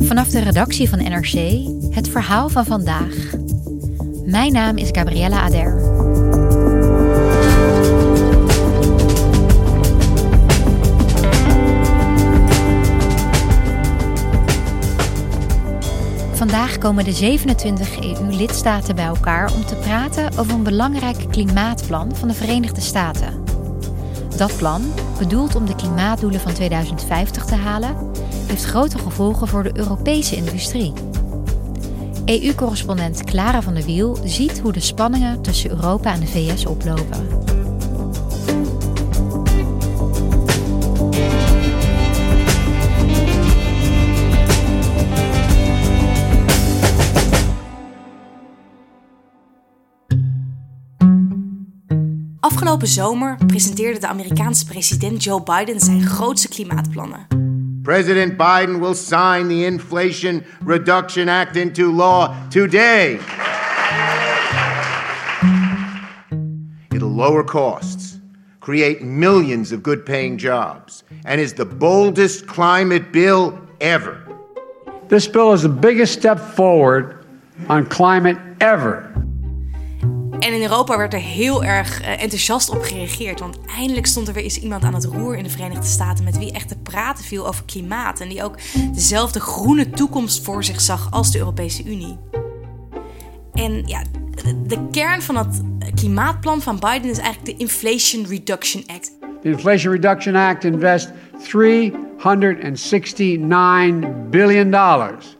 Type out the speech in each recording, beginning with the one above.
Vanaf de redactie van NRC het verhaal van vandaag. Mijn naam is Gabriella Ader. Vandaag komen de 27 EU-lidstaten bij elkaar om te praten over een belangrijk klimaatplan van de Verenigde Staten. Dat plan, bedoeld om de klimaatdoelen van 2050 te halen, heeft grote gevolgen voor de Europese industrie. EU-correspondent Clara van der Wiel ziet hoe de spanningen tussen Europa en de VS oplopen. Afgelopen zomer presenteerde de Amerikaanse president Joe Biden zijn grootste klimaatplannen. President Biden will sign the Inflation Reduction Act into law today. It'll lower costs, create millions of good paying jobs, and is the boldest climate bill ever. This bill is the biggest step forward on climate ever. En in Europa werd er heel erg eh, enthousiast op gereageerd. Want eindelijk stond er weer eens iemand aan het roer in de Verenigde Staten. met wie echt te praten viel over klimaat. En die ook dezelfde groene toekomst voor zich zag als de Europese Unie. En ja, de kern van dat klimaatplan van Biden is eigenlijk de Inflation Reduction Act. The Inflation Reduction Act invests 369 billion dollars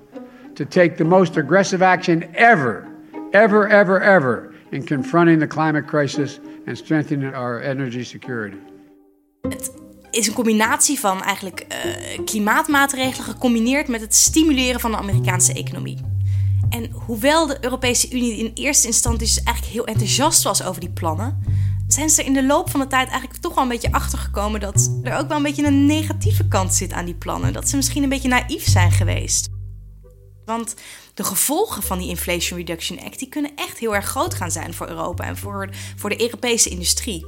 to take the most aggressive action ever, ever, ever, ever in confronting the climate crisis and strengthening our energy security. Het is een combinatie van eigenlijk uh, klimaatmaatregelen gecombineerd met het stimuleren van de Amerikaanse economie. En hoewel de Europese Unie in eerste instantie dus eigenlijk heel enthousiast was over die plannen, zijn ze er in de loop van de tijd eigenlijk toch wel een beetje achtergekomen dat er ook wel een beetje een negatieve kant zit aan die plannen. Dat ze misschien een beetje naïef zijn geweest. Want de gevolgen van die Inflation Reduction Act die kunnen echt heel erg groot gaan zijn voor Europa en voor, voor de Europese industrie.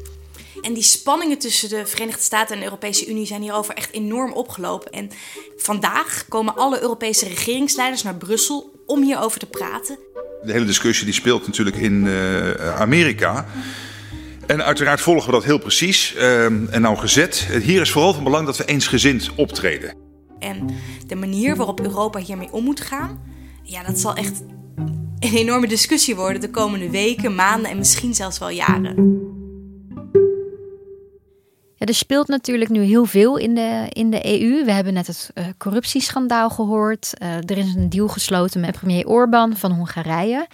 En die spanningen tussen de Verenigde Staten en de Europese Unie zijn hierover echt enorm opgelopen. En vandaag komen alle Europese regeringsleiders naar Brussel om hierover te praten. De hele discussie die speelt natuurlijk in uh, Amerika. En uiteraard volgen we dat heel precies uh, en nauwgezet. Hier is vooral van belang dat we eensgezind optreden. En de manier waarop Europa hiermee om moet gaan, ja, dat zal echt een enorme discussie worden de komende weken, maanden en misschien zelfs wel jaren. Ja, er speelt natuurlijk nu heel veel in de, in de EU. We hebben net het uh, corruptieschandaal gehoord. Uh, er is een deal gesloten met premier Orbán van Hongarije.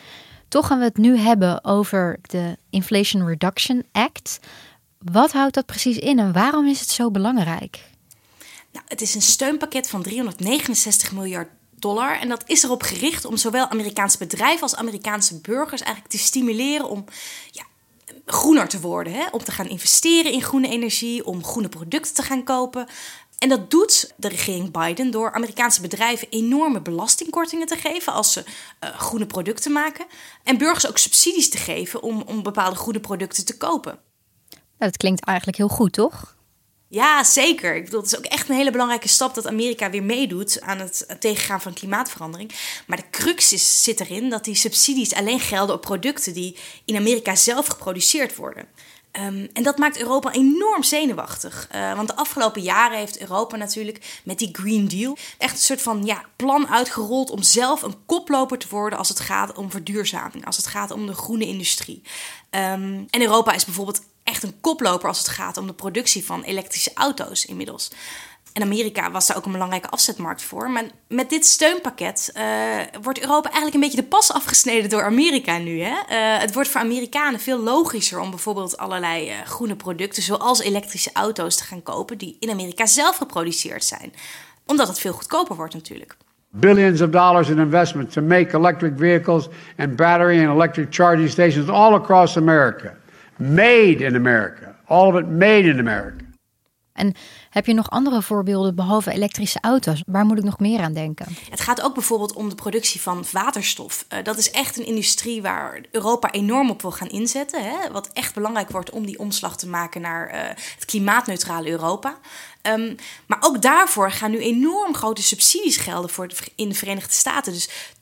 Toch gaan we het nu hebben over de Inflation Reduction Act. Wat houdt dat precies in en waarom is het zo belangrijk? Nou, het is een steunpakket van 369 miljard dollar. En dat is erop gericht om zowel Amerikaanse bedrijven als Amerikaanse burgers eigenlijk te stimuleren om ja, groener te worden. Hè? Om te gaan investeren in groene energie, om groene producten te gaan kopen. En dat doet de regering Biden door Amerikaanse bedrijven enorme belastingkortingen te geven als ze uh, groene producten maken. En burgers ook subsidies te geven om, om bepaalde groene producten te kopen. Nou, dat klinkt eigenlijk heel goed, toch? Ja, zeker. Ik bedoel, het is ook echt een hele belangrijke stap dat Amerika weer meedoet aan het tegengaan van klimaatverandering. Maar de crux is, zit erin dat die subsidies alleen gelden op producten die in Amerika zelf geproduceerd worden. Um, en dat maakt Europa enorm zenuwachtig. Uh, want de afgelopen jaren heeft Europa natuurlijk met die Green Deal echt een soort van ja, plan uitgerold om zelf een koploper te worden als het gaat om verduurzaming, als het gaat om de groene industrie. Um, en Europa is bijvoorbeeld echt een koploper als het gaat om de productie van elektrische auto's inmiddels. En Amerika was daar ook een belangrijke afzetmarkt voor. Maar met dit steunpakket uh, wordt Europa eigenlijk een beetje de pas afgesneden door Amerika nu. Hè? Uh, het wordt voor Amerikanen veel logischer om bijvoorbeeld allerlei uh, groene producten, zoals elektrische auto's, te gaan kopen die in Amerika zelf geproduceerd zijn. Omdat het veel goedkoper wordt natuurlijk. Billions of dollars in investment to make electric vehicles and battery and electric charging stations all across America. Made in America. All of it made in America. En heb je nog andere voorbeelden behalve elektrische auto's? Waar moet ik nog meer aan denken? Het gaat ook bijvoorbeeld om de productie van waterstof. Uh, dat is echt een industrie waar Europa enorm op wil gaan inzetten. Hè? Wat echt belangrijk wordt om die omslag te maken naar uh, het klimaatneutrale Europa. Um, maar ook daarvoor gaan nu enorm grote subsidies gelden voor de, in de Verenigde Staten. Dus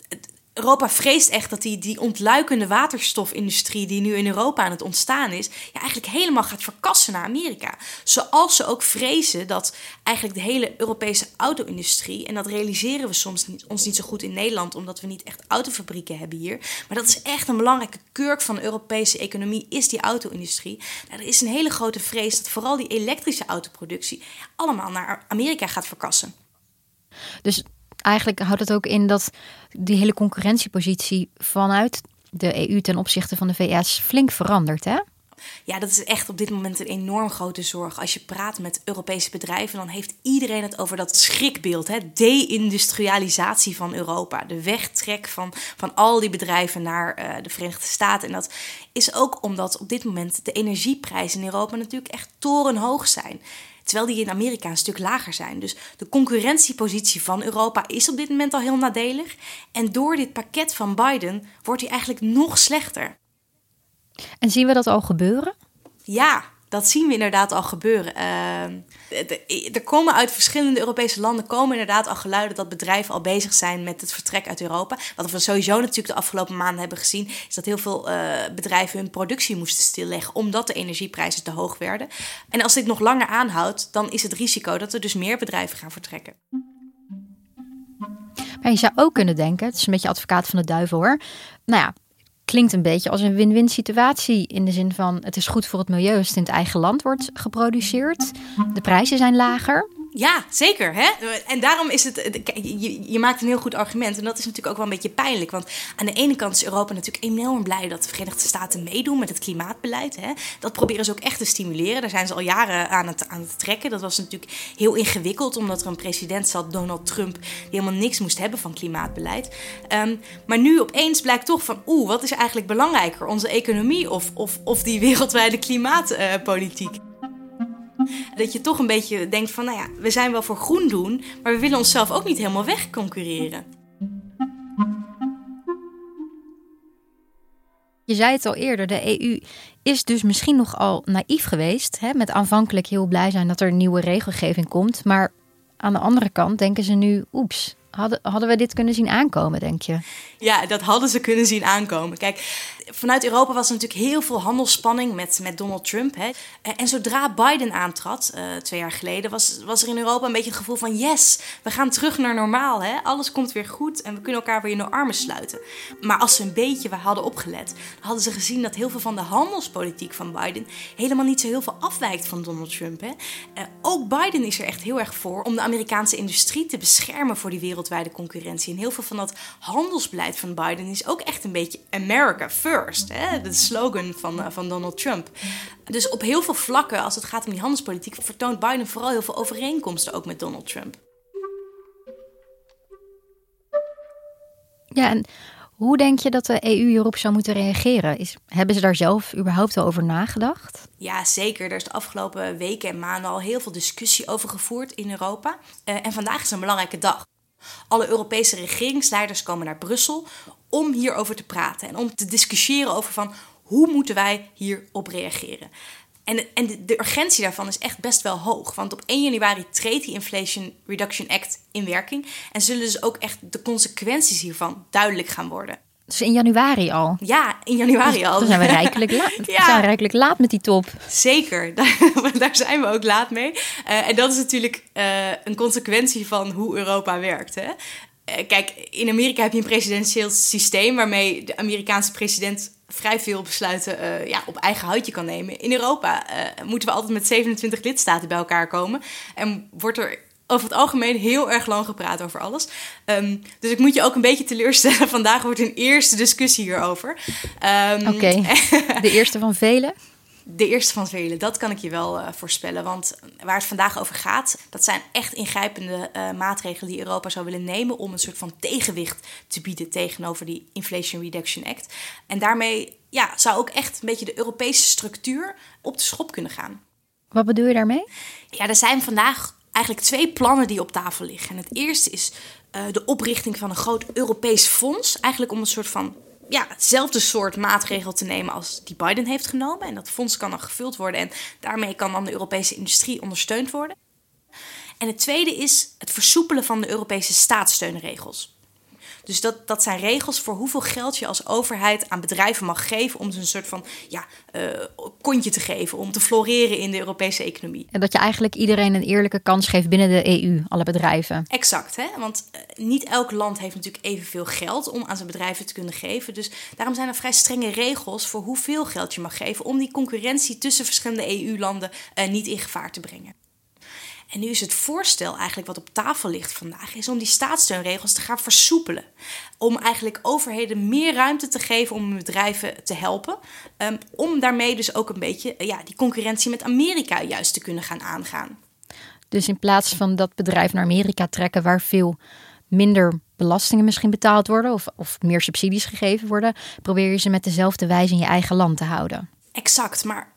Europa vreest echt dat die, die ontluikende waterstofindustrie die nu in Europa aan het ontstaan is, ja, eigenlijk helemaal gaat verkassen naar Amerika. Zoals ze ook vrezen dat eigenlijk de hele Europese auto-industrie, en dat realiseren we soms niet, ons niet zo goed in Nederland, omdat we niet echt autofabrieken hebben hier, maar dat is echt een belangrijke kurk van de Europese economie, is die auto-industrie. Nou, er is een hele grote vrees dat vooral die elektrische autoproductie allemaal naar Amerika gaat verkassen. Dus eigenlijk houdt het ook in dat die hele concurrentiepositie vanuit de EU ten opzichte van de VS flink verandert, hè? Ja, dat is echt op dit moment een enorm grote zorg. Als je praat met Europese bedrijven, dan heeft iedereen het over dat schrikbeeld. Hè? De-industrialisatie van Europa. De wegtrek van, van al die bedrijven naar uh, de Verenigde Staten. En dat is ook omdat op dit moment de energieprijzen in Europa natuurlijk echt torenhoog zijn. Terwijl die in Amerika een stuk lager zijn. Dus de concurrentiepositie van Europa is op dit moment al heel nadelig. En door dit pakket van Biden wordt die eigenlijk nog slechter. En zien we dat al gebeuren? Ja, dat zien we inderdaad al gebeuren. Uh, er komen uit verschillende Europese landen komen inderdaad al geluiden dat bedrijven al bezig zijn met het vertrek uit Europa. Wat we sowieso natuurlijk de afgelopen maanden hebben gezien, is dat heel veel uh, bedrijven hun productie moesten stilleggen omdat de energieprijzen te hoog werden. En als dit nog langer aanhoudt, dan is het risico dat er dus meer bedrijven gaan vertrekken. Maar je zou ook kunnen denken, het is een beetje advocaat van de duivel hoor. Nou ja, klinkt een beetje als een win-win situatie. In de zin van het is goed voor het milieu als het in het eigen land wordt geproduceerd. De prijzen zijn lager. Ja, zeker. Hè? En daarom is het. Je, je, maakt een heel goed argument. En dat is natuurlijk ook wel een beetje pijnlijk. Want aan de ene kant is Europa natuurlijk enorm blij dat de Verenigde Staten meedoen met het klimaatbeleid. Hè? Dat proberen ze ook echt te stimuleren. Daar zijn ze al jaren aan het, aan het trekken. Dat was natuurlijk heel ingewikkeld, omdat er een president zat, Donald Trump, die helemaal niks moest hebben van klimaatbeleid. Um, maar nu opeens blijkt toch van, oeh, wat is eigenlijk belangrijker? Onze economie of, of, of die wereldwijde klimaatpolitiek? dat je toch een beetje denkt van, nou ja, we zijn wel voor groen doen, maar we willen onszelf ook niet helemaal wegconcurreren. Je zei het al eerder, de EU is dus misschien nogal naïef geweest. Hè, met aanvankelijk heel blij zijn dat er nieuwe regelgeving komt. Maar aan de andere kant denken ze nu, oeps, hadden, hadden we dit kunnen zien aankomen, denk je? Ja, dat hadden ze kunnen zien aankomen. Kijk, vanuit Europa was er natuurlijk heel veel handelsspanning met, met Donald Trump. Hè. En zodra Biden aantrad, uh, twee jaar geleden, was, was er in Europa een beetje het gevoel van: yes, we gaan terug naar normaal. Hè. Alles komt weer goed en we kunnen elkaar weer in de armen sluiten. Maar als ze een beetje hadden opgelet, hadden ze gezien dat heel veel van de handelspolitiek van Biden helemaal niet zo heel veel afwijkt van Donald Trump. Hè. Uh, ook Biden is er echt heel erg voor om de Amerikaanse industrie te beschermen voor die wereldwijde concurrentie. En heel veel van dat handelsbeleid van Biden is ook echt een beetje America first hè? de slogan van, uh, van Donald Trump. Dus op heel veel vlakken, als het gaat om die handelspolitiek, vertoont Biden vooral heel veel overeenkomsten ook met Donald Trump. Ja, en hoe denk je dat de EU hierop zou moeten reageren? Is, hebben ze daar zelf überhaupt al over nagedacht? Ja, zeker. Er is de afgelopen weken en maanden al heel veel discussie over gevoerd in Europa. Uh, en vandaag is een belangrijke dag. Alle Europese regeringsleiders komen naar Brussel om hierover te praten en om te discussiëren over van hoe moeten wij hierop reageren. En, en de, de, urgentie daarvan is echt best wel hoog. Want op 1 januari treedt die Inflation Reduction Act in werking. En zullen dus ook echt de consequenties hiervan duidelijk gaan worden. Dus in januari al? Ja, in januari al. Dan zijn we rijkelijk, laat. ja. zijn we rijkelijk laat met die top. Zeker, daar, zijn we ook laat mee. Uh, en dat is natuurlijk uh, een consequentie van hoe Europa werkt. Hè? Uh, kijk, in Amerika heb je een presidentieel systeem waarmee de Amerikaanse president vrij veel besluiten uh, ja, op eigen houtje kan nemen. In Europa uh, moeten we altijd met 27 lidstaten bij elkaar komen. En wordt er over het algemeen heel erg lang gepraat over alles. Ehm, dus ik moet je ook een beetje teleurstellen. Vandaag wordt een eerste discussie hierover. Um, Oké, de eerste van velen? De eerste van velen, dat kan ik je wel uh, voorspellen. Want waar het vandaag over gaat, dat zijn echt ingrijpende uh, maatregelen die Europa zou willen nemen om een soort van tegenwicht te bieden tegenover die Inflation Reduction Act. En daarmee ja, zou ook echt een beetje de Europese structuur op de schop kunnen gaan. Wat bedoel je daarmee? Ja, er zijn vandaag eigenlijk twee plannen die op tafel liggen. En het eerste is uh, de oprichting van een groot Europees fonds. Eigenlijk om een soort van ja, hetzelfde soort maatregel te nemen als die Biden heeft genomen. En dat fonds kan dan gevuld worden en daarmee kan dan de Europese industrie ondersteund worden. En het tweede is het versoepelen van de Europese staatssteunregels. Dus dat, dat zijn regels voor hoeveel geld je als overheid aan bedrijven mag geven om ze een soort van ja, uh, kontje te geven, om te floreren in de Europese economie. En dat je eigenlijk iedereen een eerlijke kans geeft binnen de EU, alle bedrijven. Exact, hè? want uh, niet elk land heeft natuurlijk evenveel geld om aan zijn bedrijven te kunnen geven. Dus daarom zijn er vrij strenge regels voor hoeveel geld je mag geven om die concurrentie tussen verschillende EU-landen uh, niet in gevaar te brengen. En nu is het voorstel eigenlijk wat op tafel ligt vandaag, is om die staatssteunregels te gaan versoepelen. Om eigenlijk overheden meer ruimte te geven om bedrijven te helpen. Um, om daarmee dus ook een beetje ja, die concurrentie met Amerika juist te kunnen gaan aangaan. Dus in plaats van dat bedrijf naar Amerika trekken waar veel minder belastingen misschien betaald worden of, of meer subsidies gegeven worden, probeer je ze met dezelfde wijze in je eigen land te houden. Exact, maar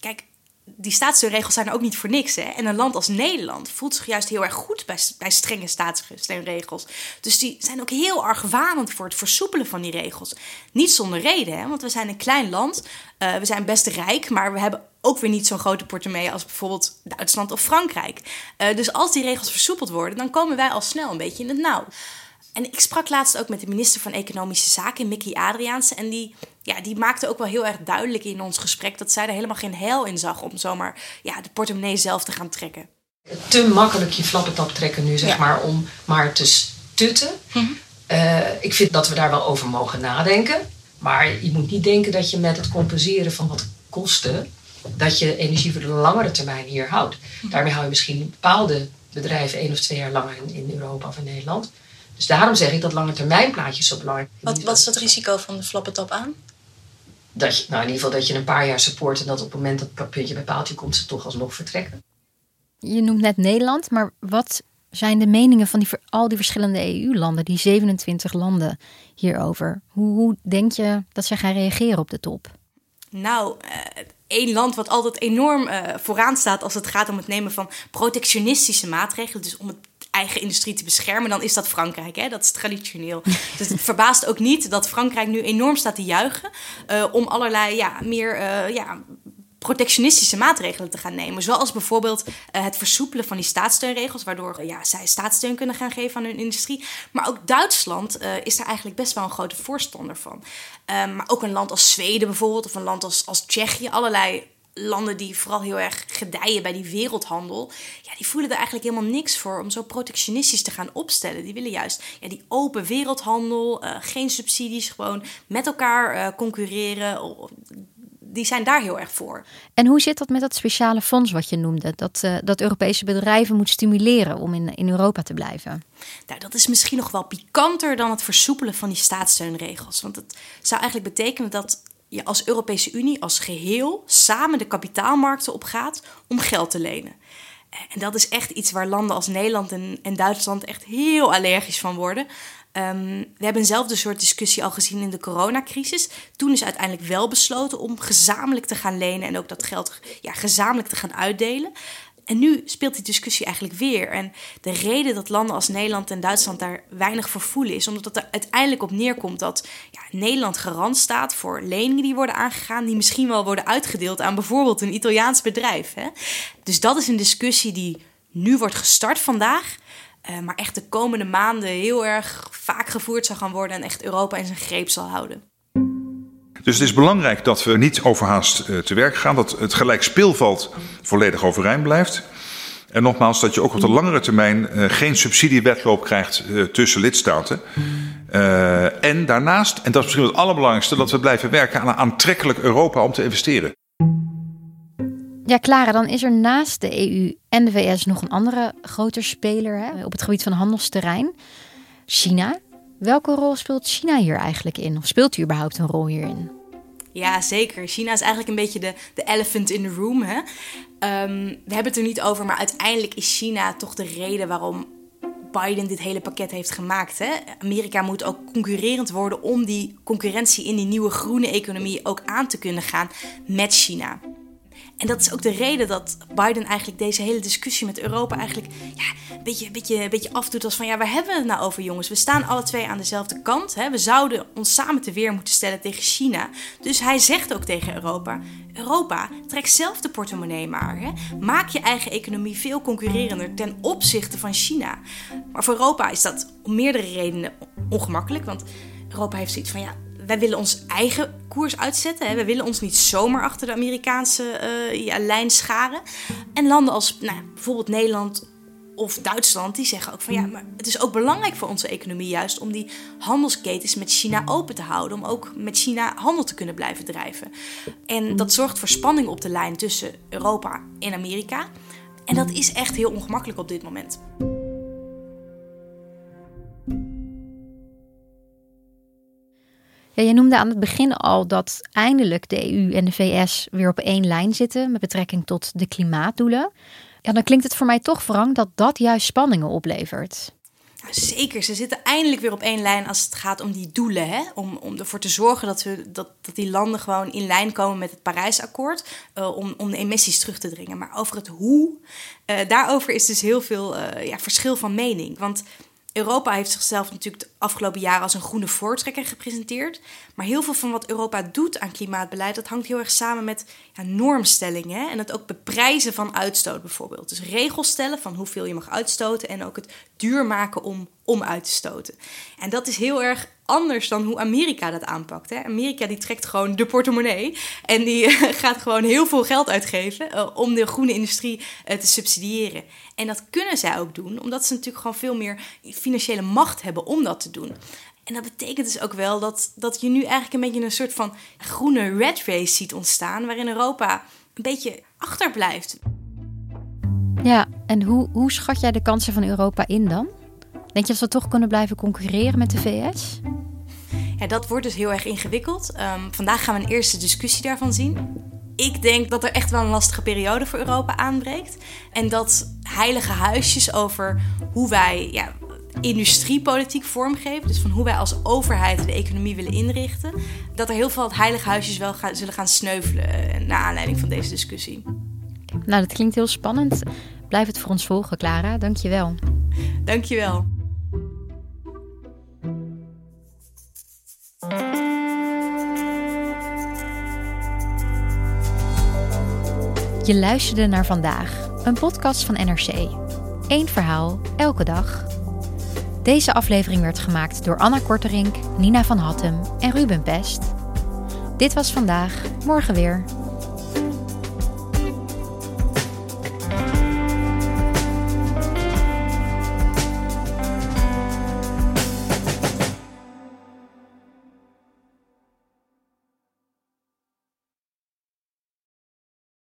kijk, die staatssteunregels zijn ook niet voor niks. Hè? En een land als Nederland voelt zich juist heel erg goed bij, bij strenge staatssteunregels. Dus die zijn ook heel argwanend voor het versoepelen van die regels. Niet zonder reden, hè? want we zijn een klein land. Uh, we zijn best rijk, maar we hebben ook weer niet zo'n grote portemonnee als bijvoorbeeld Duitsland of Frankrijk. Uh, dus als die regels versoepeld worden, dan komen wij al snel een beetje in het nauw. En ik sprak laatst ook met de minister van Economische Zaken, Mickey Adriaanse. En die, ja, die maakte ook wel heel erg duidelijk in ons gesprek dat zij er helemaal geen heil in zag om zomaar ja, de portemonnee zelf te gaan trekken. Te makkelijk je flappetap trekken nu, zeg ja. maar, om maar te stutten. Mm -hmm. uh, ik vind dat we daar wel over mogen nadenken. Maar je moet niet denken dat je met het compenseren van wat kosten, dat je energie voor de langere termijn hier houdt. Mm -hmm. Daarmee hou je misschien bepaalde bedrijven één of twee jaar langer in, in Europa of in Nederland. Dus daarom zeg ik dat lange termijn plaatje zo belangrijk Wat, wat is het risico van de flappetop aan? Dat je, nou in ieder geval dat je een paar jaar support en dat op het moment dat het puntje bij paaltje komt, ze toch alsnog vertrekken. Je noemt net Nederland, maar wat zijn de meningen van die, al die verschillende EU-landen, die 27 landen hierover? Hoe, hoe denk je dat zij gaan reageren op de top? Nou, uh, één land wat altijd enorm uh, vooraan staat als het gaat om het nemen van protectionistische maatregelen, dus om het eigen industrie te beschermen, dan is dat Frankrijk. Hè? Dat is traditioneel. dus het verbaast ook niet dat Frankrijk nu enorm staat te juichen uh, om allerlei ja, meer uh, ja, protectionistische maatregelen te gaan nemen. Zoals bijvoorbeeld uh, het versoepelen van die staatssteunregels, waardoor ja, zij staatssteun kunnen gaan geven aan hun industrie. Maar ook Duitsland is daar eigenlijk best wel een grote voorstander van. Maar ook een land als Zweden bijvoorbeeld, of een land als, als Tsjechië, allerlei landen die vooral heel erg gedijen bij die wereldhandel, ja, die voelen er eigenlijk helemaal niks voor om zo protectionistisch te gaan opstellen. Die willen juist ja, die open wereldhandel, uh, geen subsidies, gewoon met elkaar uh, concurreren. Die zijn daar heel erg voor. En hoe zit dat met dat speciale fonds wat je noemde? Dat, uh, dat Europese bedrijven moet stimuleren om in, in Europa te blijven? Nou, dat is misschien nog wel pikanter dan het versoepelen van die staatssteunregels. Want het zou eigenlijk betekenen dat je als Europese Unie als geheel samen de kapitaalmarkten opgaat om geld te lenen. En dat is echt iets waar landen als Nederland en, en Duitsland echt heel allergisch van worden. Um, we hebben eenzelfde soort discussie al gezien in de coronacrisis. Toen is uiteindelijk wel besloten om gezamenlijk te gaan lenen en ook dat geld ja, gezamenlijk te gaan uitdelen. En nu speelt die discussie eigenlijk weer. En de reden dat landen als Nederland en Duitsland daar weinig voor voelen, is omdat het er uiteindelijk op neerkomt dat ja, Nederland garant staat voor leningen die worden aangegaan, die misschien wel worden uitgedeeld aan bijvoorbeeld een Italiaans bedrijf. Hè? Dus dat is een discussie die nu wordt gestart vandaag. Uh, maar echt de komende maanden heel erg vaak gevoerd zal gaan worden en echt Europa in zijn greep zal houden. Dus het is belangrijk dat we niet overhaast uh, te werk gaan, dat het gelijk speelveld volledig overeind blijft. En nogmaals, dat je ook op de langere termijn uh, geen subsidiewetloop krijgt uh, tussen lidstaten. en daarnaast, en dat is misschien het allerbelangrijkste, dat we blijven werken aan een aantrekkelijk Europa om te investeren. Ja, Clara, dan is er naast de EU en de VS nog een andere grote speler hè, op het gebied van handelsterrein. China. Welke rol speelt China hier eigenlijk in? Of speelt hij überhaupt een rol hierin? Ja, zeker. China is eigenlijk een beetje de, de elephant in the room. Hè? Ehm, we hebben het er niet over, maar uiteindelijk is China toch de reden waarom Biden dit hele pakket heeft gemaakt. Hè? Amerika moet ook concurrerend worden om die concurrentie in die nieuwe groene economie ook aan te kunnen gaan met China. En dat is ook de reden dat Biden eigenlijk deze hele discussie met Europa eigenlijk ja, een, beetje, een, beetje, een beetje afdoet als van ja, waar hebben we het nou over jongens? We staan alle twee aan dezelfde kant. Hè? We zouden ons samen te weer moeten stellen tegen China. Dus hij zegt ook tegen Europa, Europa, trek zelf de portemonnee maar. Hè? Maak je eigen economie veel concurrerender ten opzichte van China. Maar voor Europa is dat om meerdere redenen ongemakkelijk, want Europa heeft zoiets van ja, wij willen ons eigen koers uitzetten. We willen ons niet zomaar achter de Amerikaanse ja, lijn scharen. En landen als nou, bijvoorbeeld Nederland of Duitsland, die zeggen ook van ja, maar het is ook belangrijk voor onze economie juist om die handelsketens met China open te houden. Om ook met China handel te kunnen blijven drijven. En dat zorgt voor spanning op de lijn tussen Europa en Amerika. En dat is echt heel ongemakkelijk op dit moment. Ja, je noemde aan het begin al dat eindelijk de EU en de VS weer op één lijn zitten met betrekking tot de klimaatdoelen. Ja, dan klinkt het voor mij toch wrang dat dat juist spanningen oplevert. Zeker, ze zitten eindelijk weer op één lijn als het gaat om die doelen. Hè? Om, om ervoor te zorgen dat, we, dat, dat die landen gewoon in lijn komen met het Parijsakkoord. Uh, om, om de emissies terug te dringen. Maar over het hoe, uh, daarover is dus heel veel uh, ja, verschil van mening. Want Europa heeft zichzelf natuurlijk de afgelopen jaren als een groene voortrekker gepresenteerd. Maar heel veel van wat Europa doet aan klimaatbeleid, dat hangt heel erg samen met ja, normstellingen. En het ook beprijzen van uitstoot bijvoorbeeld. Dus regels stellen van hoeveel je mag uitstoten en ook het duur maken om, om uit te stoten. En dat is heel erg anders dan hoe Amerika dat aanpakt. Hè? Amerika die trekt gewoon de portemonnee en die gaat gewoon heel veel geld uitgeven uh, om de groene industrie uh, te subsidiëren. En dat kunnen zij ook doen, omdat ze natuurlijk gewoon veel meer financiële macht hebben om dat te doen. En dat betekent dus ook wel dat, dat je nu eigenlijk een beetje een soort van groene red race ziet ontstaan, waarin Europa een beetje achterblijft. Ja, en hoe, hoe schat jij de kansen van Europa in dan? Denk je dat we toch kunnen blijven concurreren met de VS? Ja, dat wordt dus heel erg ingewikkeld. Um, vandaag gaan we een eerste discussie daarvan zien. Ik denk dat er echt wel een lastige periode voor Europa aanbreekt. En dat heilige huisjes over hoe wij ja, industriepolitiek vormgeven, dus van hoe wij als overheid de economie willen inrichten, dat er heel veel heilige huisjes wel gaan, zullen gaan sneuvelen uh, naar aanleiding van deze discussie. Nou, dat klinkt heel spannend. Blijf het voor ons volgen, Clara. Dank je Je luisterde naar vandaag, een podcast van NRC. Eén verhaal, elke dag. Deze aflevering werd gemaakt door Anna Korterink, Nina van Hattem en Ruben Pest. Dit was vandaag, morgen weer.